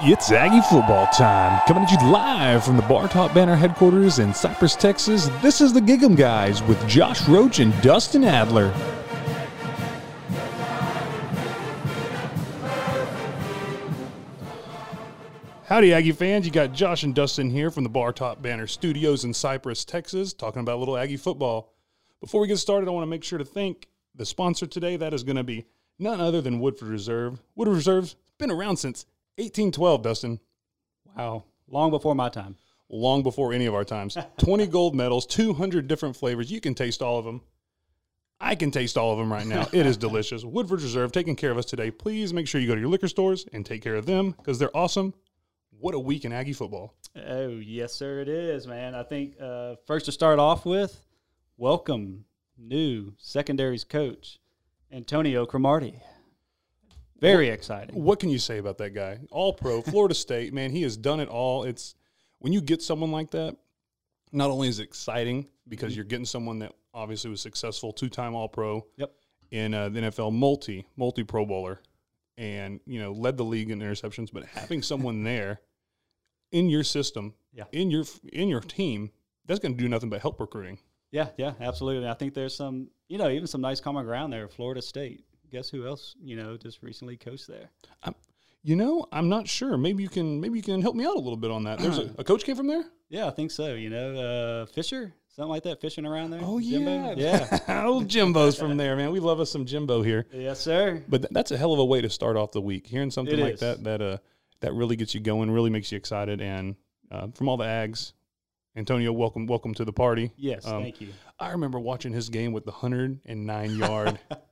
It's Aggie football time. Coming at you live from the Bar Top Banner headquarters in Cypress, Texas. This is the Gig'em Guys with Josh Roach and Dustin Adler. Howdy, Aggie fans. You got Josh and Dustin here from the Bar Top Banner studios in Cypress, Texas, talking about little Aggie football. Before we get started, I want to make sure to thank the sponsor today. That is going to be none other than Woodford Reserve. Woodford Reserve's been around since 1812, Dustin. Wow, long before my time. Long before any of our times. 20 gold medals, 200 different flavors. You can taste all of them. I can taste all of them right now. It is delicious. Woodford Reserve taking care of us today. Please make sure you go to your liquor stores and take care of them because they're awesome. What a week in Aggie football. Oh, yes, sir, it is, man. I think uh, first to start off with, welcome new secondaries coach, Antonio Cromartie. Very exciting. What can you say about that guy? All pro, Florida State, man, he has done it all. It's when you get someone like that, not only is it exciting because you're getting someone that obviously was successful, two time All Pro Yep. in uh, the NFL, multi, multi Pro Bowler, and, you know, led the league in interceptions, but having someone there in your system, Yeah. in your in your team, that's going to do nothing but help recruiting. Yeah, yeah, absolutely. I think there's some, you know, even some nice common ground there. Florida State. Guess who else, you know, just recently coached there? You know, I'm not sure. Maybe you can maybe you can help me out a little bit on that. There's a, a coach came from there. Yeah, I think so. You know, uh, Fisher, something like that, fishing around there. Oh Jimbo? yeah, yeah. Old Jimbo's from there, man. We love us some Jimbo here. yes, sir. But th- that's a hell of a way to start off the week. Hearing something It like is. that that uh that really gets you going, really makes you excited. And uh, from all the Ags, Antonio, welcome welcome to the party. Yes, Um, thank you. I remember watching his game with the hundred and nine yard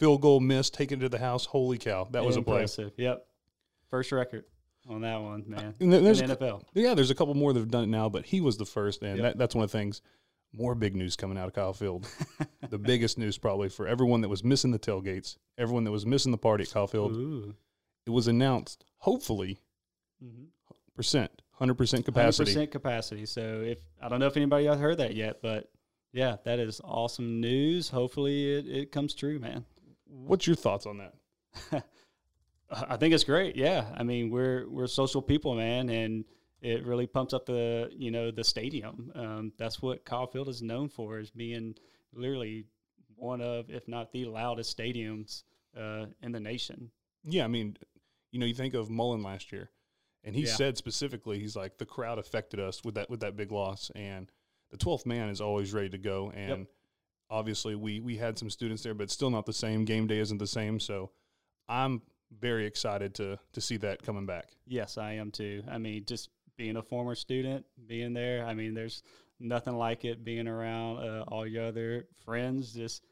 field goal miss, taken to the house. Holy cow, that was a play. Impressive. Yep. First record on that one, man. And there's the NFL. Yeah, there's a couple more that have done it now, but he was the first, and Yep. that, that's one of the things. More big news coming out of Kyle Field. the biggest news probably for everyone that was missing the tailgates, everyone that was missing the party at Kyle Field. Ooh. It was announced, hopefully, Mhm. percent, hundred percent capacity. 100% capacity. So if I don't know if anybody else heard that yet, but yeah, that is awesome news. Hopefully it, it comes true, man. What's your thoughts on that? I think it's great. Yeah. I mean, we're we're social people, man, and it really pumps up the you know the stadium. Um, that's what Kyle Field is known for, is being literally one of, if not the loudest stadiums uh, in the nation. Yeah, I mean, you know, you think of Mullen last year, and he Yeah. said specifically, he's like the crowd affected us with that with that big loss, and the twelfth man is always ready to go, and obviously we we had some students there, but still not the same. Game day isn't the same, so I'm very excited to to see that coming back. Yes, I am too. I mean, just being a former student, being there, I mean, there's nothing like it being around uh, all your other friends, just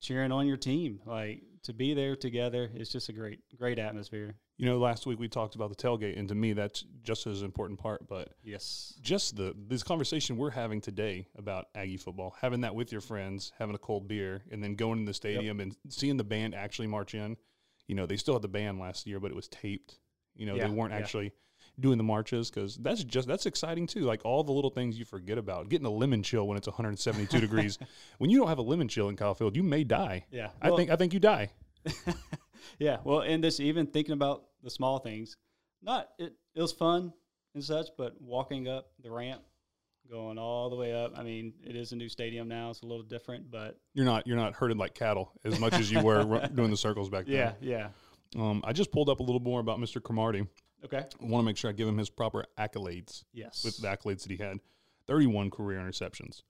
cheering on your team. Like to be there together, it's just a great, great atmosphere. You know, last week we talked about the tailgate, and to me, that's just as important part, but. Yes. just the this conversation we're having today about Aggie football, having that with your friends, having a cold beer, and then going in the stadium and seeing the band actually march in. You know, they still had the band last year, but it was taped. You know, Yeah, they weren't yeah. actually doing the marches because that's just that's exciting too. Like all the little things you forget about, getting a lemon chill when it's 172 degrees. When you don't have a lemon chill in Kyle Field, you may die. Yeah. I think I think you die. yeah. Well, and this even thinking about the small things, not it, it was fun and such, but walking up the ramp, going all the way up. I mean, it is a new stadium now; it's a little different, but You're not you're not herded like cattle as much as you were doing the circles back then. yeah, yeah. Um, I just pulled up a little more about Mr. Cromartie. Okay. I want to make sure I give him his proper accolades Yes. with the accolades that he had. 31 career interceptions,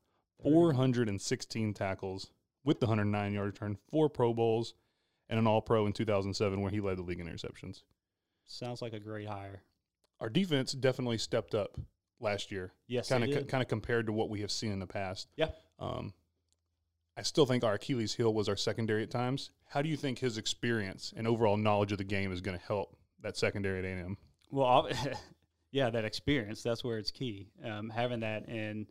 416 tackles with the 109 yard return, four Pro Bowls, and an All Pro in 2007 where he led the league in interceptions. Sounds like a great hire. Our defense definitely stepped up last year, Yes, kind of kind of compared to what we have seen in the past. Yeah. Um, I still think our Achilles heel was our secondary at times. How do you think his experience and overall knowledge of the game is going to help that secondary at A&M? Well, yeah, that experience, that's where it's key. Um, having that and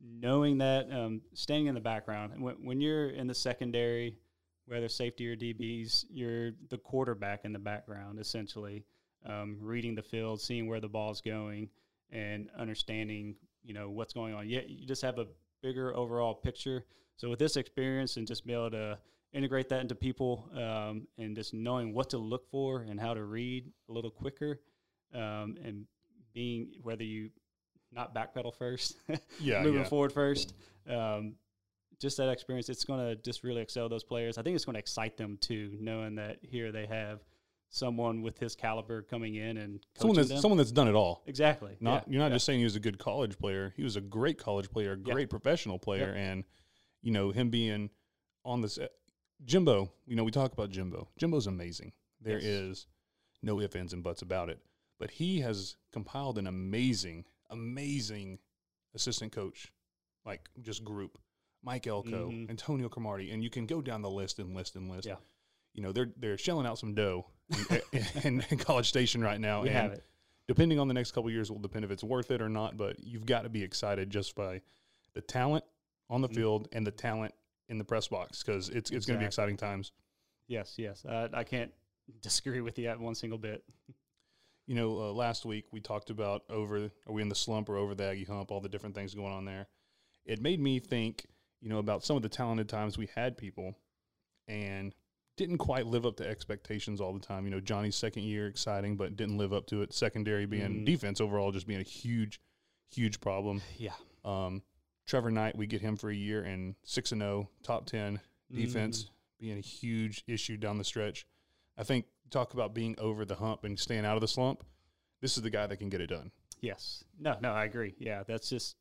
knowing that, um, staying in the background. When, when you're in the secondary, whether safety or DBs, you're the quarterback in the background, essentially, um, reading the field, seeing where the ball's going, and understanding, you know, what's going on. Yeah, you just have a bigger overall picture. So with this experience and just be able to integrate that into people um, and just knowing what to look for and how to read a little quicker, um, and being whether you not backpedal first, Yeah, moving yeah. forward first. Um, just that experience, it's going to just really excel those players. I think it's going to excite them too, knowing that here they have someone with his caliber coming in and Someone that's them. someone that's done it all. exactly. Not yeah, you're not yeah. just saying he was a good college player. He was a great college player, a great professional player, and you know him being on this Jimbo. You know we talk about Jimbo. Jimbo's amazing. There Yes. is no ifs ands and buts about it. But he has compiled an amazing, amazing assistant coach, like just group. Mike Elko, Mhm. Antonio Cromartie, and you can go down the list and list and list. Yeah. You know they're they're shelling out some dough in, in, College Station right now. we and have it. depending on the next couple of years will depend if it's worth it or not but you've got to be excited just by the talent on the Mhm. field and the talent in the press box because it's, it's going to be exciting times Yes, yes. Uh, I can't disagree with you at one single bit. you know uh, last week we talked about over are we in the slump or over the aggie hump all the different things going on there it made me think you know about some of the talented times we had people and didn't quite live up to expectations all the time you know johnny's second year exciting but didn't live up to it secondary being Mhm. defense overall just being a huge huge problem Yeah. Um, Trevor Knight, we get him for a year and six and zero, top ten defense, being a huge issue down the stretch. I think talk about being over the hump and staying out of the slump. This is the guy that can get it done. Yes. No, no, I agree. Yeah, that's just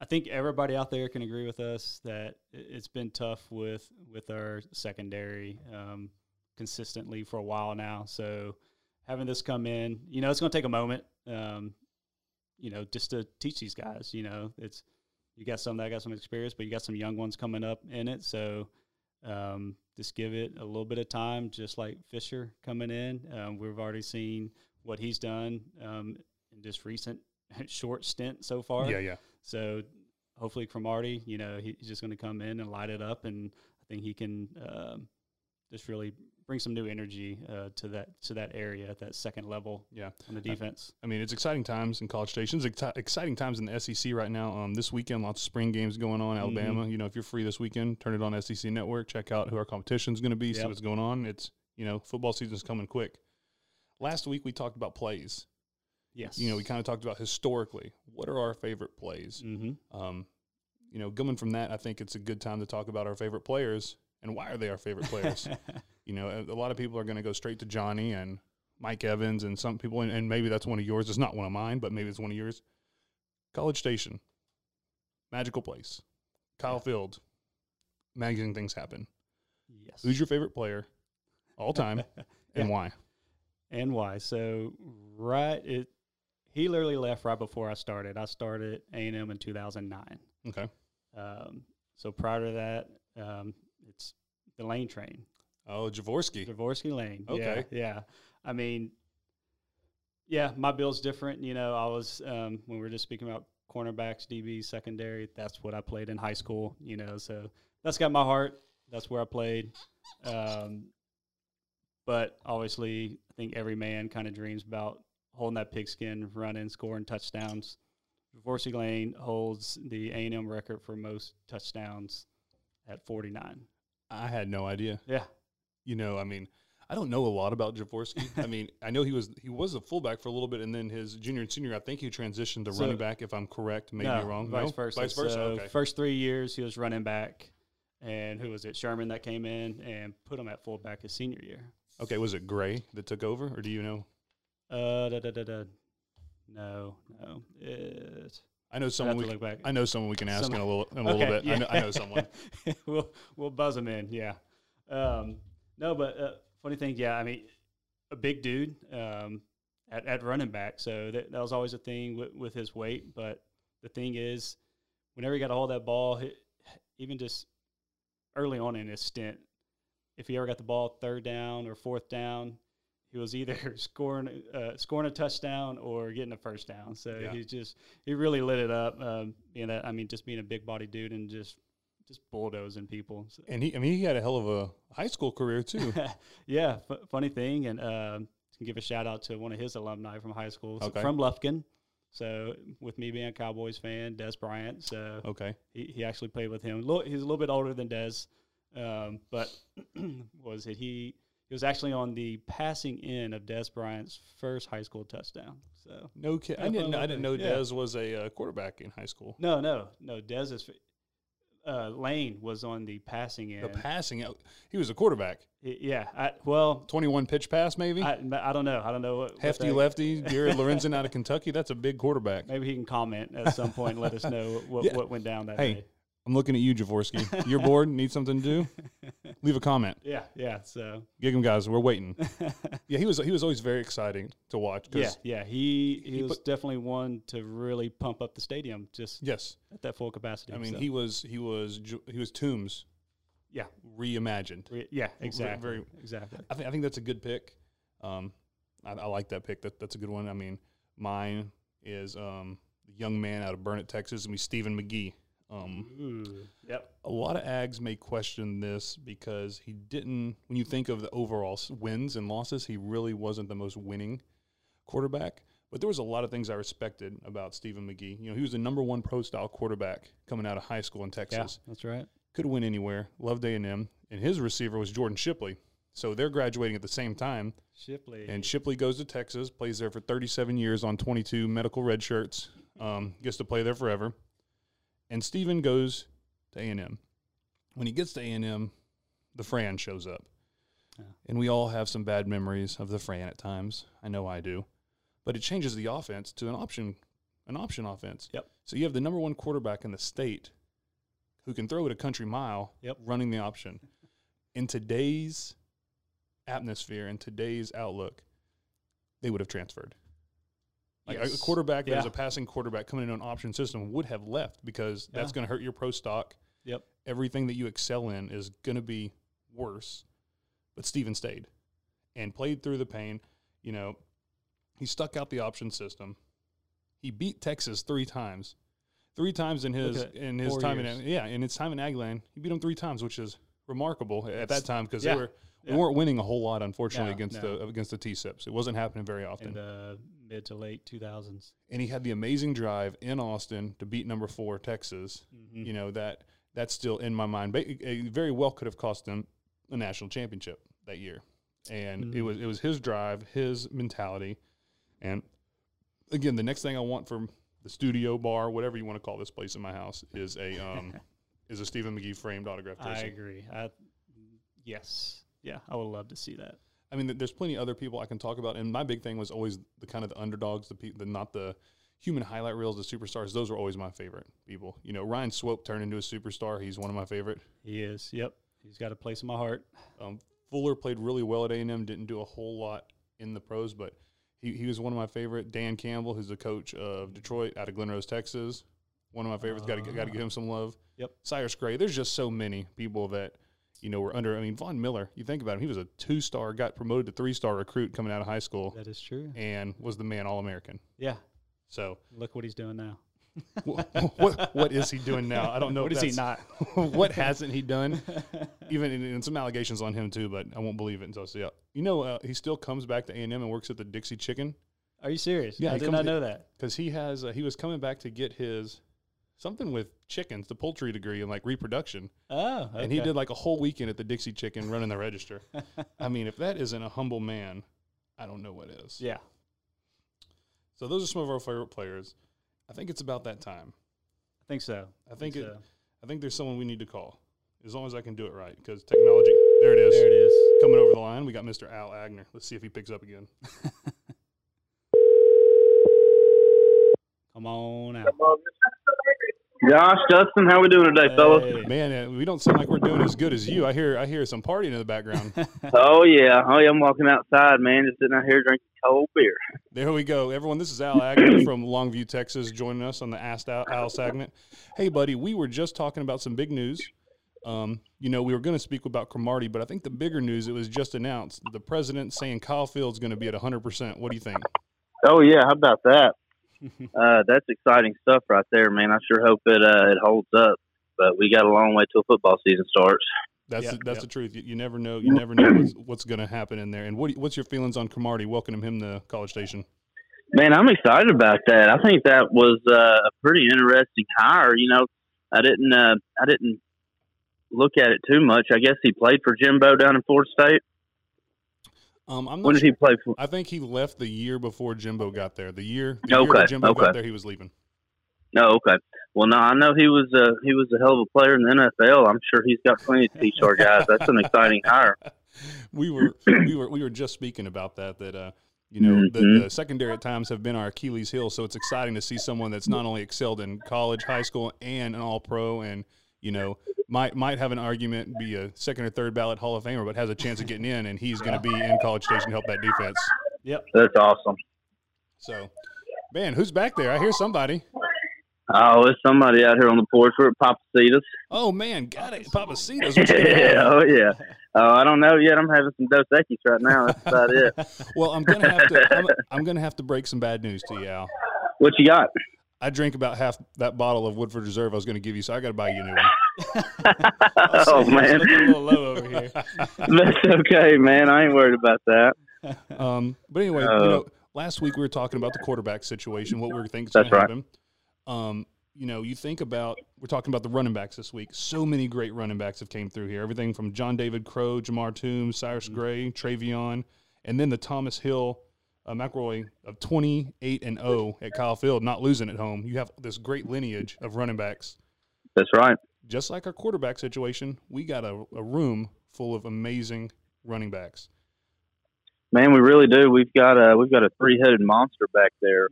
I think everybody out there can agree with us that it's been tough with with our secondary um, consistently for a while now. So having this come in, you know, it's going to take a moment, um, you know, just to teach these guys. You know, it's you got some that got some experience, but you got some young ones coming up in it. So um, just give it a little bit of time, just like Fisher coming in. Um, we've already seen what he's done um, in just recent short stint so far. Yeah, yeah. So hopefully Cromartie, you know, he- he's just going to come in and light it up, and I think he can um, just really bring some new energy uh, to that to that area, at that second level Yeah. on the defense. I mean, it's exciting times in college stations. Exci- exciting times in the SEC right now. Um, this weekend, lots of spring games going on. Alabama. You know, if you're free this weekend, turn it on SEC Network. Check out who our competition is going to be. See what's going on. It's you know, football season's coming quick. Last week we talked about plays. Yes. You know, we kind of talked about historically. What are our favorite plays? Mm-hmm. Um, you know, coming from that, I think it's a good time to talk about our favorite players and why are they our favorite players. you know, a, lot of people are going to go straight to Johnny and Mike Evans, and some people, and, and maybe that's one of yours. It's not one of mine, but maybe it's one of yours. College Station, magical place. Kyle Field, amazing things happen. yes. Who's your favorite player all time, and Yeah. why? and why? So right, it he literally left right before I started. I started A and M in 2009. Okay, Um, so prior to that, um, it's the Lane Train. Oh Jorvorskie. Jorvorskie Lane. Okay. Yeah, yeah. I mean, yeah, my bill's different. You know, I was um, when we were just speaking about cornerbacks, DB, secondary. That's what I played in high school. You know, so that's got my heart. That's where I played. Um, but obviously, I think every man kind of dreams about holding that pigskin, running, scoring touchdowns. Jorvorskie Lane holds the A and M record for most touchdowns at 49. I had no idea. Yeah, You know, I mean, I don't know a lot about Jorvorskie. I mean, I know he was he was a fullback for a little bit, and then his junior and senior, I think he transitioned to So- running back. If I'm correct, maybe no, wrong. Vice no? versa. Vice versa. So okay. First three years he was running back, and who was it? Sherman that came in and put him at fullback his senior year. Okay, was it Gray that took over, or do you know? Uh, da, da, da, da. No, no. It, I know someone. We, look back. I know someone we can ask in a little in a little Okay, bit. I, know, I know someone. we'll we'll buzz him in. Yeah. Um, no, but uh, funny thing, yeah. I mean, a big dude um, at at running back. So that that was always a thing with, with his weight. But the thing is, whenever he got a hold of that ball, he, even just early on in his stint, if he ever got the ball third down or fourth down. He was either scoring uh, scoring a touchdown or getting a first down. So Yeah. he just he really lit it up. Um, being that I mean, just being a big body dude and just just bulldozing people. So. And he, I mean, he had a hell of a high school career too. yeah, f- funny thing, and um, can give a shout out to one of his alumni from high school so Okay. from Lufkin. So with me being a Cowboys fan, Dez Bryant. So Okay, he, he actually played with him. Little- He's a little bit older than Dez, um, but was it he? He was actually on the passing end of Dez Bryant's first high school touchdown. So No kid. I didn't. I didn't know. Yeah. Dez was a uh, quarterback in high school. no, no, no. Dez is uh, Lane was on the passing end. The passing out. He was a quarterback. Yeah. I, well, Twenty-one pitch pass, maybe. I, I don't know. I don't know what what Hefty that- lefty, Jared Lorenzen out of Kentucky. That's a big quarterback. Maybe he can comment at some point and let us know what, Yeah. what went down that Hey, day. I'm looking at you, Jorvorskie. You're bored. Need something to do? Leave a comment. Yeah, yeah. So Gig 'em, guys. We're waiting. Yeah, he was. He was always very exciting to watch. yeah, yeah. He he, he was put- definitely one to really pump up the stadium just Yes. at that full capacity. I mean, so. he was. He was. He was Toombs yeah, reimagined. re- yeah, exactly, very- exactly. I think. I think that's a good pick. Um, I, I like that pick. That that's a good one. I mean, mine is um the young man out of Burnet, Texas, and be Stephen McGee. Um, Ooh, yep. a lot of Ags may question this because he didn't. When you think of the overall wins and losses, he really wasn't the most winning quarterback. But there was a lot of things I respected about Stephen McGee. You know, he was the number one pro style quarterback coming out of high school in Yeah, Texas. that's right. Could win anywhere. Loved A and M, and his receiver was Jordan Shipley. So they're graduating at the same time. Shipley. And Shipley goes to Texas, plays there for 37 years on 22 medical red shirts, um, gets to play there forever. And Stephen goes to A&M. When he gets to A&M, the Fran shows up. Yeah. And we all have some bad memories of the Fran at times. I know I do. But it changes the offense to an option an option offense. Yep. So you have the number one quarterback in the state who can throw it a country mile Yep. running the option. In today's atmosphere and today's outlook, they would have transferred. Like a- a Yes. quarterback that is Yeah. a passing quarterback coming in an option system would have left because that's going to hurt your pro stock. Yep. Everything that you excel in is going to be worse. But Steven stayed and played through the pain. You know, he stuck out the option system. He beat Texas three times. Three times in his in his four time years. in yeah, in his time in Aggieland, he beat them three times, which is remarkable at that time because yeah, they were yeah. we weren't winning a whole lot, unfortunately, No, against no. the against the T-SIPs. It wasn't happening very often. in the mid to late 2000s. and he had the amazing drive in Austin to beat number four Texas. Mhm. You know that that's still in my mind. But it, it very well could have cost them a national championship that year. And it Mhm. was it was his drive, his mentality, and again, the next thing I want from the studio bar, whatever you want to call this place in my house, is a um, is a Stephen McGee framed autograph I agree. I, yes. Yeah, I would love to see that. I mean, there's plenty of other people I can talk about, and my big thing was always the kind of the underdogs, the people, the, not the human highlight reels, the superstars. Those were always my favorite people. You know, Ryan Swope turned into a superstar. He's one of my favorite. He is. Yep. He's got a place in my heart. Um, Fuller played really well at A&M. Didn't do a whole lot in the pros, but he, he was one of my favorite. Dan Campbell, who's the coach of Detroit out of Glen Rose, Texas, one of my favorites. Got to got to give him some love. Yep. Cyrus Gray. There's just so many people that you know were under. I mean, Von Miller. You think about him. He was a two star, got promoted to three star recruit coming out of high school, That is true. and was the man All American. Yeah. So Look what he's doing now. wh- what what is he doing now? I don't know. What is he not? what hasn't he done? Even in, in some allegations on him too, but I won't believe it until I see it. You know, uh, he still comes back to A and M and works at the Dixie Chicken Are you serious? Yeah, I did not know that. because he has uh, he was coming back to get his something with chickens, the poultry degree and like reproduction, Oh, and he did like a whole weekend at the Dixie Chicken running the register. I mean, if that isn't a humble man, I don't know what is. Yeah. So those are some of our favorite players. I think it's about that time. I think so. I think it, so. I think there's someone we need to call, as long as I can do it right. Because technology, there it is, There it is. coming over the line. We got Mr. Al Agner. Let's see if he picks up again. Come on out. Josh, Dustin, how we doing today, fellas? Man, uh, we don't sound like we're doing as good as you. I hear, I hear some partying in the background. Oh yeah, oh yeah, I'm walking outside, man, just sitting out here drinking cold beer. there we go, everyone. This is Al Agner from Longview, Texas, joining us on the Asked Al, Al segment. Hey, buddy, we were just talking about some big news. Um, you know, we were going to speak about Cromartie, but I think the bigger news it was just announced. The president saying Kyle Field's going to be at 100. percent What do you think? Oh yeah, how about that? Uh, that's exciting stuff right there, man. I sure hope it uh, it holds up. But we got a long way till football season starts. That's Yeah, the, that's yeah. the truth. You, you never know. You never know what's, what's going to happen in there. And what what's your feelings on Cromartie welcoming him to College Station? Man, I'm excited about that. I think that was uh, a pretty interesting hire. You know, I didn't uh, I didn't look at it too much. I guess he played for Jimbo down in Florida State. Um, I'm not When did sure. he play for? I think he left the year before Jimbo got there. The year, the year Okay, that Jimbo okay. got there, he was leaving. No, okay. Well, no, I know he was uh, he was a hell of a player in the NFL. I'm sure he's got plenty to teach our guys. That's an exciting hire. we were we were we were just speaking about that. That uh, you know, the, Mhm. the secondary at times have been our Achilles heel. So it's exciting to see someone that's not only excelled in college, high school, and an All Pro, and you know, might might have an argument, be a second or third ballot Hall of Famer, but has a chance of getting in, and he's going to be in College Station to help that defense. Yep. That's awesome. So, man, who's back there? I hear somebody. Oh, there's somebody out here on the porch. We're at Papacitas. Oh man, got it, Papacitos. What you yeah, oh yeah. Oh, I don't know yet. I'm having some Dos Equis right now. That's about it. Well, I'm gonna have to. I'm, I'm gonna have to break some bad news to you, Al. What you got? I drank about half that bottle of Woodford Reserve I was going to give you, so I got to buy you a new one. oh man, a little low over here. that's okay, man. I ain't worried about that. Um, but anyway, Uh, you know, last week we were talking about the quarterback situation, what we were thinking That's right. happen. Um, you know, you think about we're talking about the running backs this week. So many great running backs have came through here. Everything from John David Crow, Jamar Toombs, Cyrus Mm-hmm. Gray, Trayveon, and then the Thomas Hill, uh, McRoy of twenty eight and zero at Kyle Field, not losing at home. You have this great lineage of running backs. That's right. Just like our quarterback situation, we got a, a room full of amazing running backs. Man, we really do. We've got a we've got a three headed monster back there.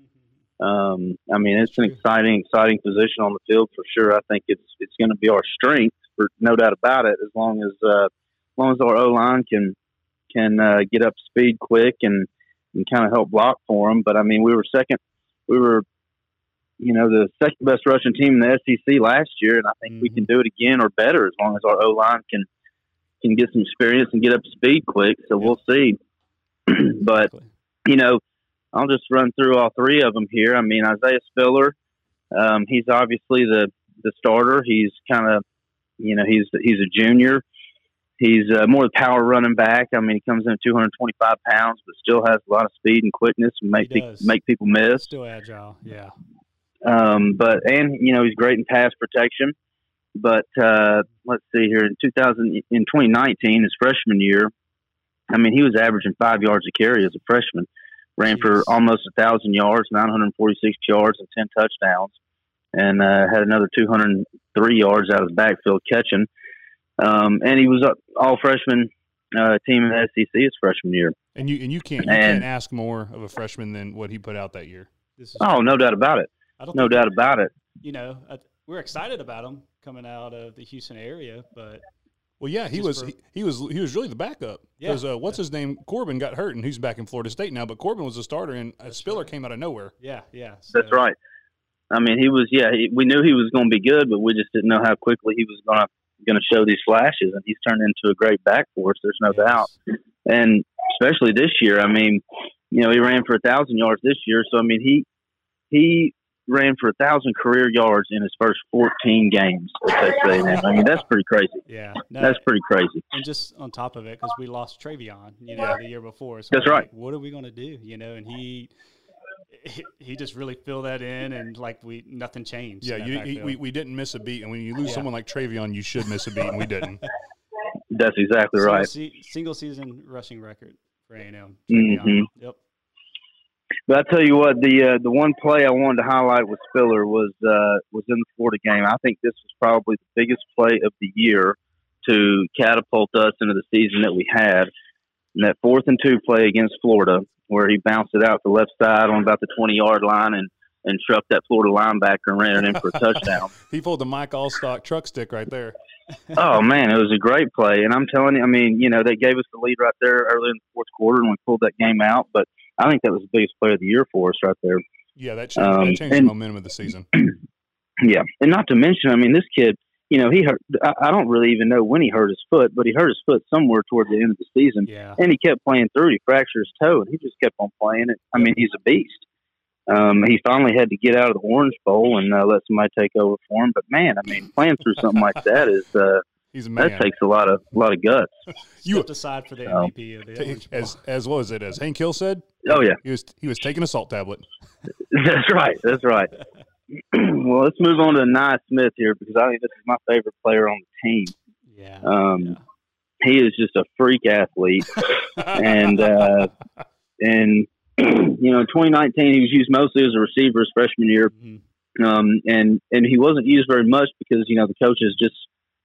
Um, I mean, it's an exciting, exciting position on the field for sure. I think it's it's going to be our strength, for no doubt about it. As long as uh, as long as our O line can can uh, get up speed quick and and kind of help block for them. But I mean, we were second. We were, you know, the second best rushing team in the SEC last year, and I think we can do it again or better as long as our O line can can get some experience and get up to speed quick. So we'll see. but you know, I'll just run through all three of them here. I mean, Isaiah Spiller, um, he's obviously the the starter. He's kind of, you know, he's he's a junior. He's uh, more the power running back. I mean, he comes in at 225 pounds, but still has a lot of speed and quickness and make pe- make people miss. Still agile. Yeah. Um, but and you know he's great in pass protection. But uh, let's see here in 2000 in 2019, his freshman year, I mean he was averaging five yards a carry as a freshman. Ran for almost a thousand yards, 946 yards, and 10 touchdowns, and uh, had another 203 yards out of the backfield catching. Um, and he was up all freshman uh, team in the SEC his freshman year. And you and you can't you And- can't ask more of a freshman than what he put out that year. This is Oh, no doubt about it. I don't No think- doubt about it. You know, I, we're excited about him coming out of the Houston area, but Well, yeah, he was for- he, he was he was really the backup Yeah. because uh, what's his name Corbin got hurt and he's back in Florida State now. But Corbin was a starter and uh, Spiller came out of nowhere. yeah, yeah. That's right. I mean, he was. Yeah, he, we knew he was going to be good, but we just didn't know how quickly he was going to going to show these flashes. And he's turned into a great back for us. There's no Yes. doubt. And especially this year, I mean, you know, he ran for a thousand yards this year. So I mean, he he ran for a thousand career yards in his first 14 games at Texas A&M. I mean, that's pretty crazy. Yeah, no, That's pretty crazy. and just on top of it, because we lost Trayveon, you know, the year before. So That's right. like, what are we going to do? You know, and he, he he just really filled that in, and like we nothing changed. Yeah, in you, backfield. we, we didn't miss a beat, and when you lose Yeah. someone like Trayveon, you should miss a beat, and we didn't. That's exactly single, right. se- single season rushing record for A and M. Mhm. Yep. But I tell you what, the uh, the one play I wanted to highlight with Spiller was uh, was in the Florida game. I think this was probably the biggest play of the year to catapult us into the season that we had. And that fourth and two play against Florida, where he bounced it out the left side on about the twenty yard line and and trucked that Florida linebacker and ran it in for a touchdown. He pulled the Mike Alstott truck stick right there. oh man, it was a great play, and I'm telling you, I mean, you know, they gave us the lead right there early in the fourth quarter, and we pulled that game out. But I think that was the biggest play of the year for us right there. Yeah, that changed, Um, that changed the momentum of the season. Yeah, and not to mention, I mean, this kid, you know, he hurt. I, I don't really even know when he hurt his foot, but he hurt his foot somewhere toward the end of the season, Yeah. and he kept playing through. it. He fractured his toe, and he just kept on playing it. I mean, he's a beast. Um, he finally had to get out of the Orange Bowl and uh, let somebody take over for him. But man, I mean, playing through something like that is uh, He's a man. that takes a lot of a lot of guts. You- Stepped aside for the. MVP of the Orange Bowl. as as well as it as Hank Hill said, Oh yeah, he was he was taking a salt tablet. that's right. That's right. well, let's move on to Nye Smith here because I think this is my favorite player on the team. yeah. Um, yeah. he is just a freak athlete, and uh, and you know, in 2019 he was used mostly as a receiver his freshman year, Mhm. um, and and he wasn't used very much because you know the coaches just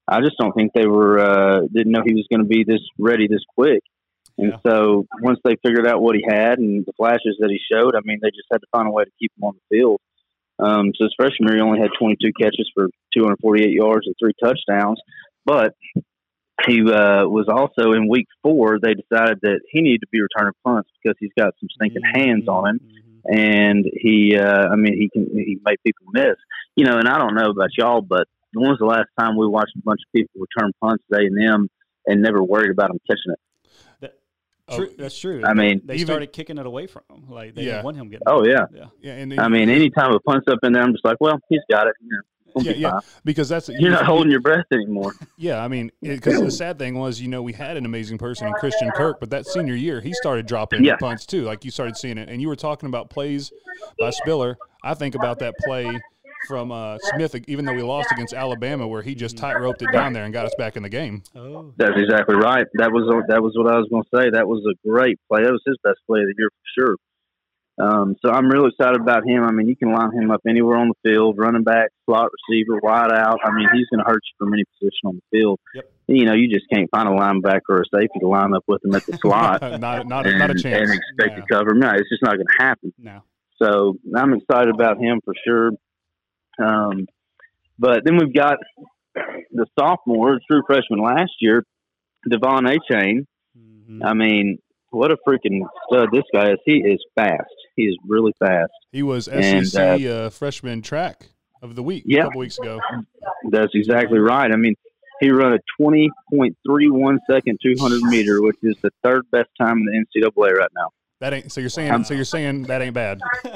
I just don't think they were uh, didn't know he was going to be this ready this quick. And Yeah. so once they figured out what he had and the flashes that he showed, I mean, they just had to find a way to keep him on the field. Um, so his freshman year, he only had 22 catches for 248 yards and three touchdowns. But he uh, was also in week four. They decided that he needed to be returning punts because he's got some stinking hands on him Mhm. and he uh I mean he can he made people miss. You know, and I don't know about y'all, but when was the last time we watched a bunch of people return punts at A and M and never worried about them catching it? Oh, true, that's true. I mean- they Even- started kicking it away from him. Like they Yeah. didn't want him getting. Oh yeah. yeah. yeah, and I mean, anytime a punt's up in there, I'm just like, well, he's got it. You know, yeah, yeah, because that's You're not holding your breath anymore. Yeah, I mean, because the sad thing was, you know, we had an amazing person in Christian Kirk, but that senior year, he started dropping Yeah. punts too. Like you started seeing it, and you were talking about plays by Spiller. I think about that play from uh, Smith, even though we lost against Alabama, where he just tight roped it down there and got us back in the game. Oh. That's exactly right. That was that was what I was going to say. That was a great play. That was his best play of the year for sure. Um, so I'm really excited about him. I mean, you can line him up anywhere on the field, running back, slot receiver, wide out. I mean, he's going to hurt you from any position on the field. Yep. You know, you just can't find a linebacker or a safety to line up with him at the slot not, not, and, not a chance. and expect No. to cover him. No, it's just not going to happen. No. So I'm excited about him for sure. Um, but then we've got the sophomore, true freshman last year, Devon A. Chain. Mhm. I mean, what a freaking stud this guy is. He is fast. He is really fast. He was And, SEC uh, freshman track of the week a couple weeks ago. That's exactly right. I mean, he ran a 20.31 second 200 meter, which is the third best time in the NCAA right now. That ain't so. You're saying Um, so. You're saying that ain't bad.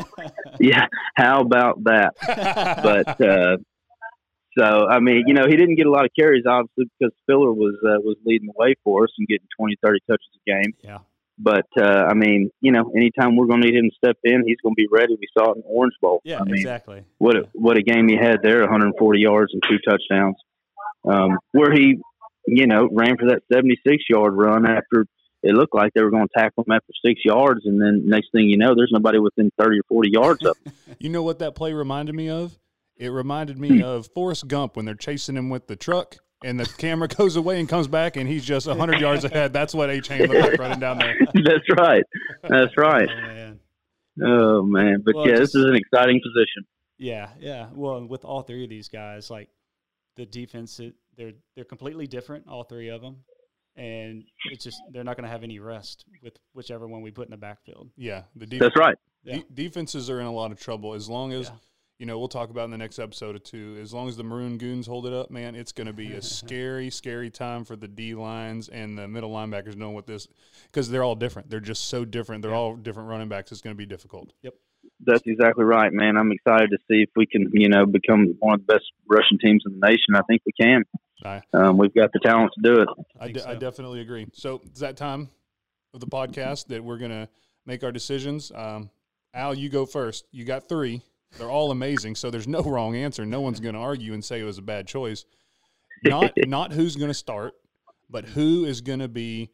Yeah, how about that? but uh, so I mean, you know, he didn't get a lot of carries obviously because Spiller was uh, was leading the way for us and getting 20, 30 touches a game. yeah. But uh, I mean, you know, anytime we're going to need him to step in, he's going to be ready. We saw it in the Orange Bowl. Yeah. I mean, exactly. what a, what a game he had there 140 yards and two touchdowns um, where he you know ran for that 76 yard run after it looked like they were going to tackle him after six yards and then next thing you know there's nobody within 30 or 40 yards of him. You know what that play reminded me of? It reminded Hmm. me of Forrest Gump when they're chasing him with the truck and the camera goes away and comes back and he's just 100 yards ahead. That's what Achane looked like running down there. that's right that's right Oh, man. oh man but Well, yeah just- this is an exciting position Yeah, yeah. Well, with all three of these guys, like the defense, it, they're they're completely different, all three of them, and it's just they're not going to have any rest with whichever one we put in the backfield. Yeah, the de- that's right Yeah. de- defenses are in a lot of trouble as long as Yeah. you know we'll talk about in the next episode or two. As long as the Maroon Goons hold it up, man, it's going to be a scary, scary time for the D lines and the middle linebackers knowing what this because they're all different. They're just so different. They're all different running backs. It's going to be difficult. Yep. That's exactly right man i'm excited to see if we can you know become one of the best rushing teams in the nation i think we can Aye. um, we've got the talent to do it I, think de- I definitely agree. So it's that time of the podcast that we're gonna make our decisions. Um, Al, you go first. You got three. They're all amazing, so there's no wrong answer. No one's gonna argue and say it was a bad choice. Not not who's gonna start, but who is gonna be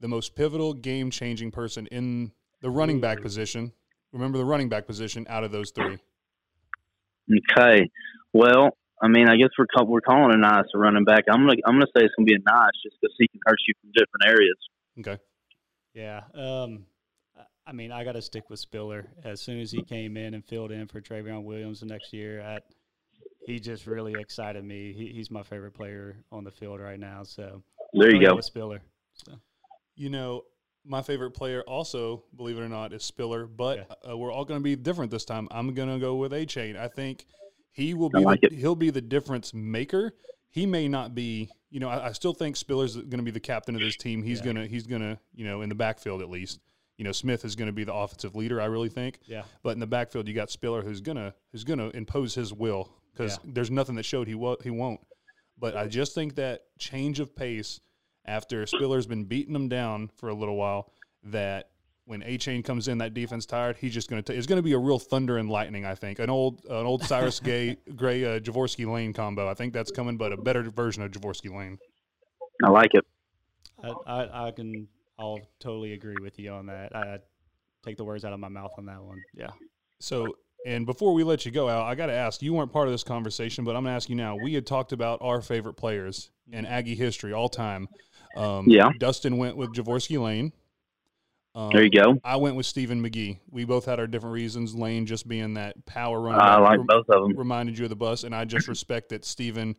the most pivotal, game changing person in the running back position. Remember the running back position out of those three. Okay. Well, I mean, I guess we're call, we're calling Ainias a running back. I'm gonna I'm gonna say it's gonna be Ainias just because he can hurt you from different areas. Okay. Yeah. Um, I- I mean, I got to stick with Spiller. As soon as he came in and filled in for Trayveon Williams the next year, I, he just really excited me. He, he's my favorite player on the field right now. So There you go go. with Spiller. So, You know, my favorite player also, believe it or not, is Spiller, but uh, we're all going to be different this time. I'm going to go with Achane. I think he will I be like the, he'll be the difference maker. He may not be, you know, I, I still think Spiller's going to be the captain of this team. He's Yeah. going to he's going to, you know, in the backfield at least. You know, Smith is going to be the offensive leader, I really think. yeah. But in the backfield, you got Spiller, who's gonna who's gonna impose his will because Yeah. there's nothing that showed he wo- he won't. But I just think that change of pace after Spiller's been beating them down for a little while, that when Achane comes in, that defense tired, he's just gonna. T- it's gonna be a real thunder and lightning. I think an old an old Cyrus Gay Gray uh, Jorvorskie Lane combo. I think that's coming, but a better version of Jorvorskie Lane. I like it. I, I, I can. I'll totally agree with you on that. I, I take the words out of my mouth on that one. Yeah. So, and before we let you go, Al, I got to ask. You weren't part of this conversation, but I'm going to ask you now. We had talked about our favorite players in Aggie history all time. Um, Yeah. Dustin went with Jorvorskie Lane. Um, There you go. I went with Stephen McGee. We both had our different reasons. Lane just being that power runner. I like rem- both of them. reminded you of the bus, and I just respect that Stephen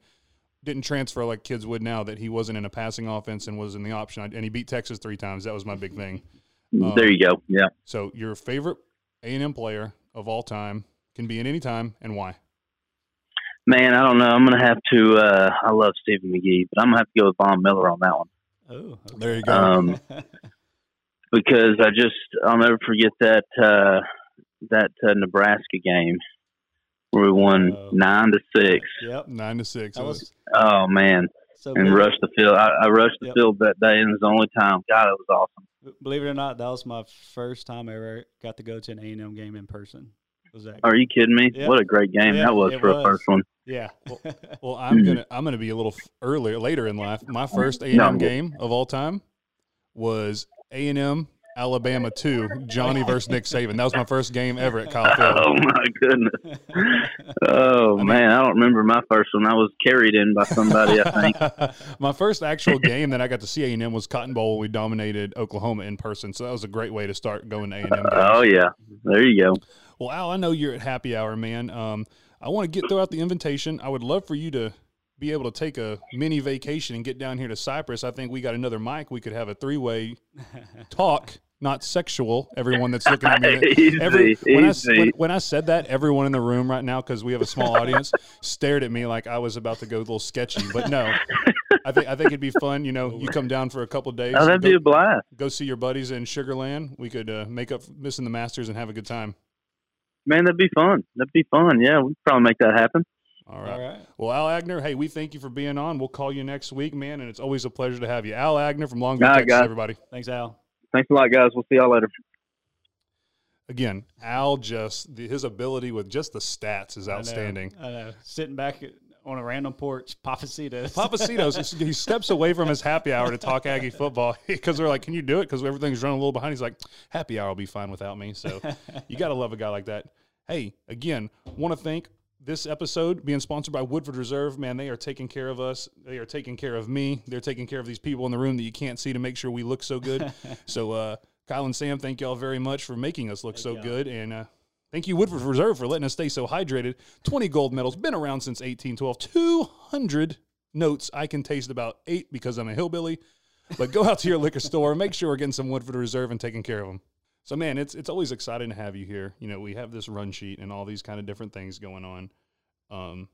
didn't transfer like kids would now. That he wasn't in a passing offense and was in the option, and he beat Texas three times. That was my big thing. Um, there you go. Yeah. So your favorite A and M player of all time can be in any time, and why? Man, I don't know. I'm gonna have to. Uh, I love Stephen McGee, but I'm gonna have to go with Von Miller on that one Oh. okay. There you go. Um, because I just I'll never forget that uh, that uh, Nebraska game where we won Oh. nine to six. yep. Nine to six. Was Oh man, so. and believe, rushed the field. I, I rushed the Yep. field that day, and it was the only time. God, it was awesome. believe it or not, that was my first time I ever got to go to an A and M game in person. Was that? Are you kidding me? Yeah. What a great game Yeah, that was for was. a first one. Yeah. Well, I'm gonna I'm gonna be a little earlier later in life. My first A and No, M I'm good. game of all time was A and M Alabama two Johnny versus Nick Saban. That was my first game ever at Kyle Field. Oh my goodness. Oh I mean- man, I don't remember my first one. I was carried in by somebody. I think. my first actual game that I got to see A and M was Cotton Bowl. We dominated Oklahoma in person, so that was a great way to start going to A and M. Oh yeah, there you go. Well, Al, I know you're at happy hour, man. Um, I want to get throw out the invitation. I would love for you to be able to take a mini vacation and get down here to Cypress. I think we got another mic. We could have a three way talk, not sexual. Everyone that's looking at me, Easy, every, when, I, easy. when, when I said that, everyone in the room right now, because we have a small audience, stared at me like I was about to go a little sketchy. But no, I think I think it'd be fun. You know, you come down for a couple days, Oh, that'd go, be a blast. go see your buddies in Sugarland. We could uh, make up missing the Masters and have a good time. Man, that'd be fun. That'd be fun. Yeah, we'd probably make that happen. All right. All right. Well, Al Agner, hey, we thank you for being on. We'll call you next week, man, and it's always a pleasure to have you. Al Agner from Longview, All right, Texas, guys. everybody. Thanks, Al. Thanks a lot, guys. We'll see y'all later. Again, Al just the, his ability with just the stats is I know, outstanding. I know. Sitting back on a random porch, Papacitos. Papacitos, he steps away from his happy hour to talk Aggie football because they're like, "Can you do it?" Because everything's running a little behind. He's like, "Happy hour will be fine without me." So you got to love a guy like that. Hey, again, want to thank this episode being sponsored by Woodford Reserve. Man, they are taking care of us. They are taking care of me. They're taking care of these people in the room that you can't see to make sure we look so good. so, uh, Kyle and Sam, thank y'all very much for making us look so y'all. good. And uh, thank you, Woodford Reserve, for letting us stay so hydrated. 20 gold medals, been around since 1812. 200 notes. I can taste about eight because I'm a hillbilly. But go out to your liquor store, make sure we're getting some Woodford Reserve and taking care of them. So, man, it's it's always exciting to have you here. You know, we have this run sheet and all these kind of different things going on. Um,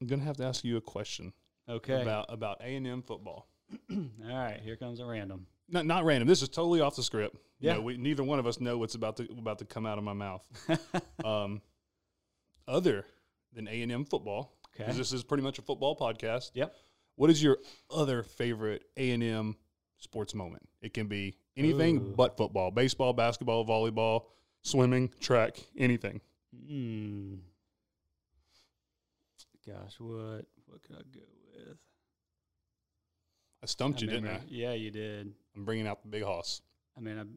I'm gonna have to ask you a question Okay. about about A and M football. All right. Here comes a random. Not not random. This is totally off the script. You Yeah. know, we neither one of us know what's about to about to come out of my mouth. um, other than A and M football, Okay. because this is pretty much a football podcast. Yep. What is your other favorite A and M sports moment? It can be anything Ooh. but football: baseball, basketball, volleyball, swimming, track, anything. Hmm. Gosh, what what could I go with? I stumped I you, didn't I? Yeah, you did. I'm bringing out the big hoss. I mean, I'm,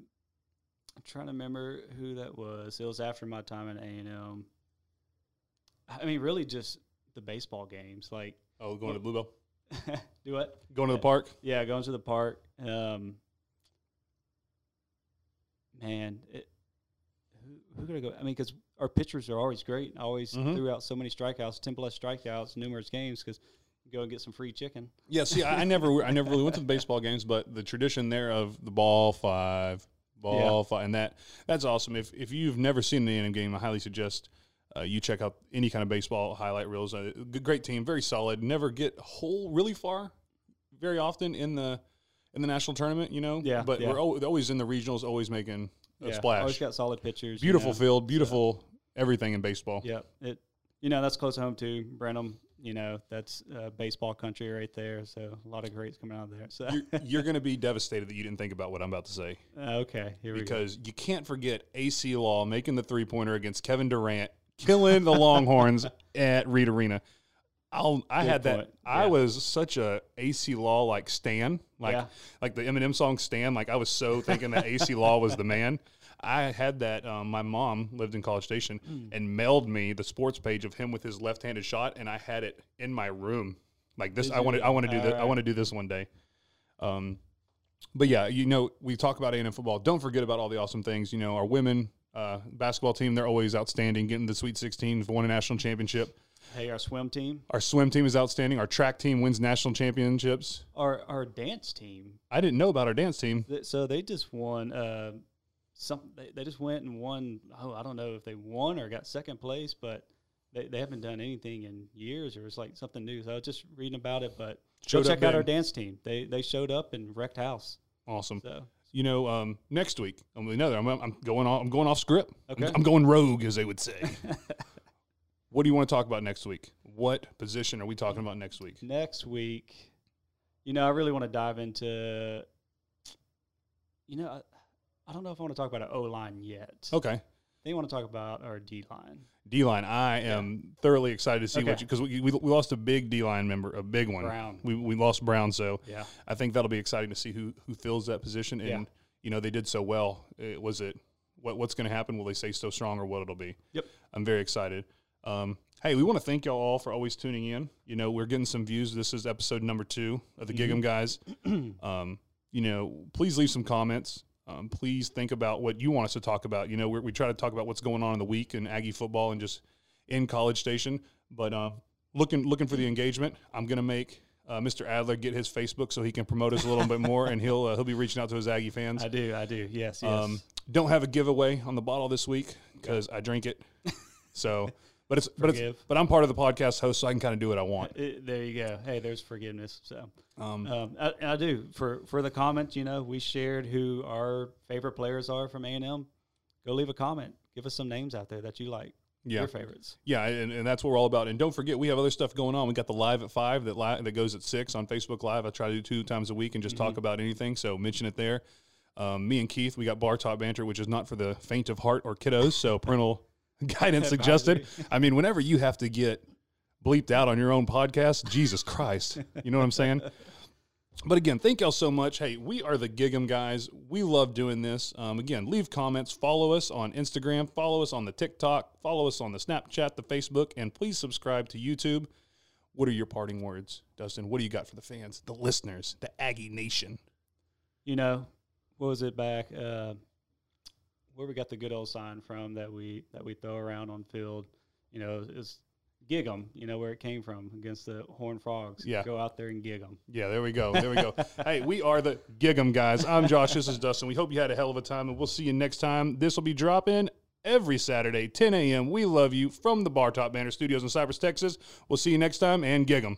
I'm trying to remember who that was. It was after my time at A and M. I mean, really, just the baseball games. Like, Oh, going to Blue Bell, do what? going to the park. Yeah, going to the park. Um, man, it, who who could I go? I mean, because our pitchers are always great. Always Mhm. threw out so many strikeouts, ten plus strikeouts, numerous games. Because go and get some free chicken. Yeah, see, I, I never, I never really went to the baseball games, but the tradition there of the ball five, ball five, and that that's awesome. If if you've never seen the A&M game, I highly suggest uh, you check out any kind of baseball highlight reels. Uh, great team, very solid. Never get whole really far, very often in the in the national tournament. You know, Yeah, but yeah. we're al- always in the regionals, always making a Yeah, splash. Always got solid pitchers. you Beautiful know. field, beautiful everything in baseball. Yeah, it. You know that's close to home too, Brenham. You know that's uh, baseball country right there. So a lot of greats coming out of there. So You're, you're going to be devastated that you didn't think about what I'm about to say. Uh, okay, here we go. because you can't forget Acie Law making the three pointer against Kevin Durant, killing the Longhorns at Reed Arena. I'll, I Good had that. point. I was such a Acie Law like stan Like Yeah. like the Eminem song "Stan." Like I was so thinking that Acie Law was the man. I had that. Um, my mom lived in College Station Hmm. and mailed me the sports page of him with his left-handed shot, and I had it in my room. Like this, Did I want to. I want to do this. I want to do this one day. Um, but yeah, you know, we talk about A&M football. Don't forget about all the awesome things. You know, our women uh, basketball team, they're always outstanding, getting the Sweet 16, won a national championship. Hey, our swim team, Our swim team is outstanding. Our track team wins national championships. our our dance team. I didn't know about our dance team. th- So they just won. Uh, some they, they just went and won. Oh, I don't know if they won or got second place, but they, they haven't done anything in years, or it's like something new. So I was just reading about it, but Showed go up check out our dance team. They they showed up and wrecked house. Awesome. So You know, um, next week, I'm another. I'm, I'm going off. I'm going off script. I'm- Okay. I'm, going rogue, as they would say. what do you want to talk about next week? What position are we talking about next week? next week, you know, I really want to dive into. You know, I, I don't know if I want to talk about an O line yet. Okay. They want to talk about our D line. D line. I am thoroughly excited to see what you because we, we we lost a big D line member, a big one. Brown. We we lost Brown, so Yeah. I think that'll be exciting to see who who fills that position. And Yeah. you know they did so well. It, was it what what's going to happen? Will they stay so strong, or what it'll be? Yep. I'm very excited. Um, hey, we want to thank y'all all for always tuning in. You know, we're getting some views. This is episode number two of the Mm-hmm. Gig'em guys. um, you know, please leave some comments. Um, please think about what you want us to talk about. You know, we we try to talk about what's going on in the week in Aggie football and just in College Station. But uh, looking looking for the engagement, I'm gonna make uh, Mr. Adler get his Facebook so he can promote us a little bit more, and he'll uh, he'll be reaching out to his Aggie fans. I do. I do. Yes. Yes. Um, don't have a giveaway on the bottle this week because I drink it. So, but it's but it's but I'm part of the podcast host, so I can kind of do what I want. There you go. Hey, there's forgiveness. So, Um, um, I, I do for for the comments. You know, we shared who our favorite players are from A and M. Go leave a comment. Give us some names out there that you like. Yeah. Your favorites. Yeah, and, and that's what we're all about. And don't forget, we have other stuff going on. We got the live at five that li- that goes at six on Facebook Live. I try to do two times a week and just talk about anything. So mention it there. Um, me and Keith, we got bar top banter, which is not for the faint of heart or kiddos. So parental guidance suggested. I mean, whenever you have to get bleeped out on your own podcast, Jesus Christ, you know what I'm saying? But again, thank y'all so much. Hey, we are the Gig'em guys. We love doing this. Um, again, leave comments, follow us on Instagram, follow us on the TikTok, follow us on the Snapchat, the Facebook, and please subscribe to YouTube. What are your parting words, Dustin? What do you got for the fans, the listeners, the Aggie Nation? You know, what was it back? Uh, where we got the good old sign from that we that we throw around on field. You know, it's gig 'em. You know where it came from against the Horned Frogs. Yeah. Go out there and gig 'em. Yeah, there we go. There we go. hey, we are the Gig'em guys. I'm Josh. This is Dustin. We hope you had a hell of a time, and we'll see you next time. This will be dropping every Saturday, 10 a.m. We love you from the Bar Top Banter Studios in Cypress, Texas. We'll see you next time, and Gig'em.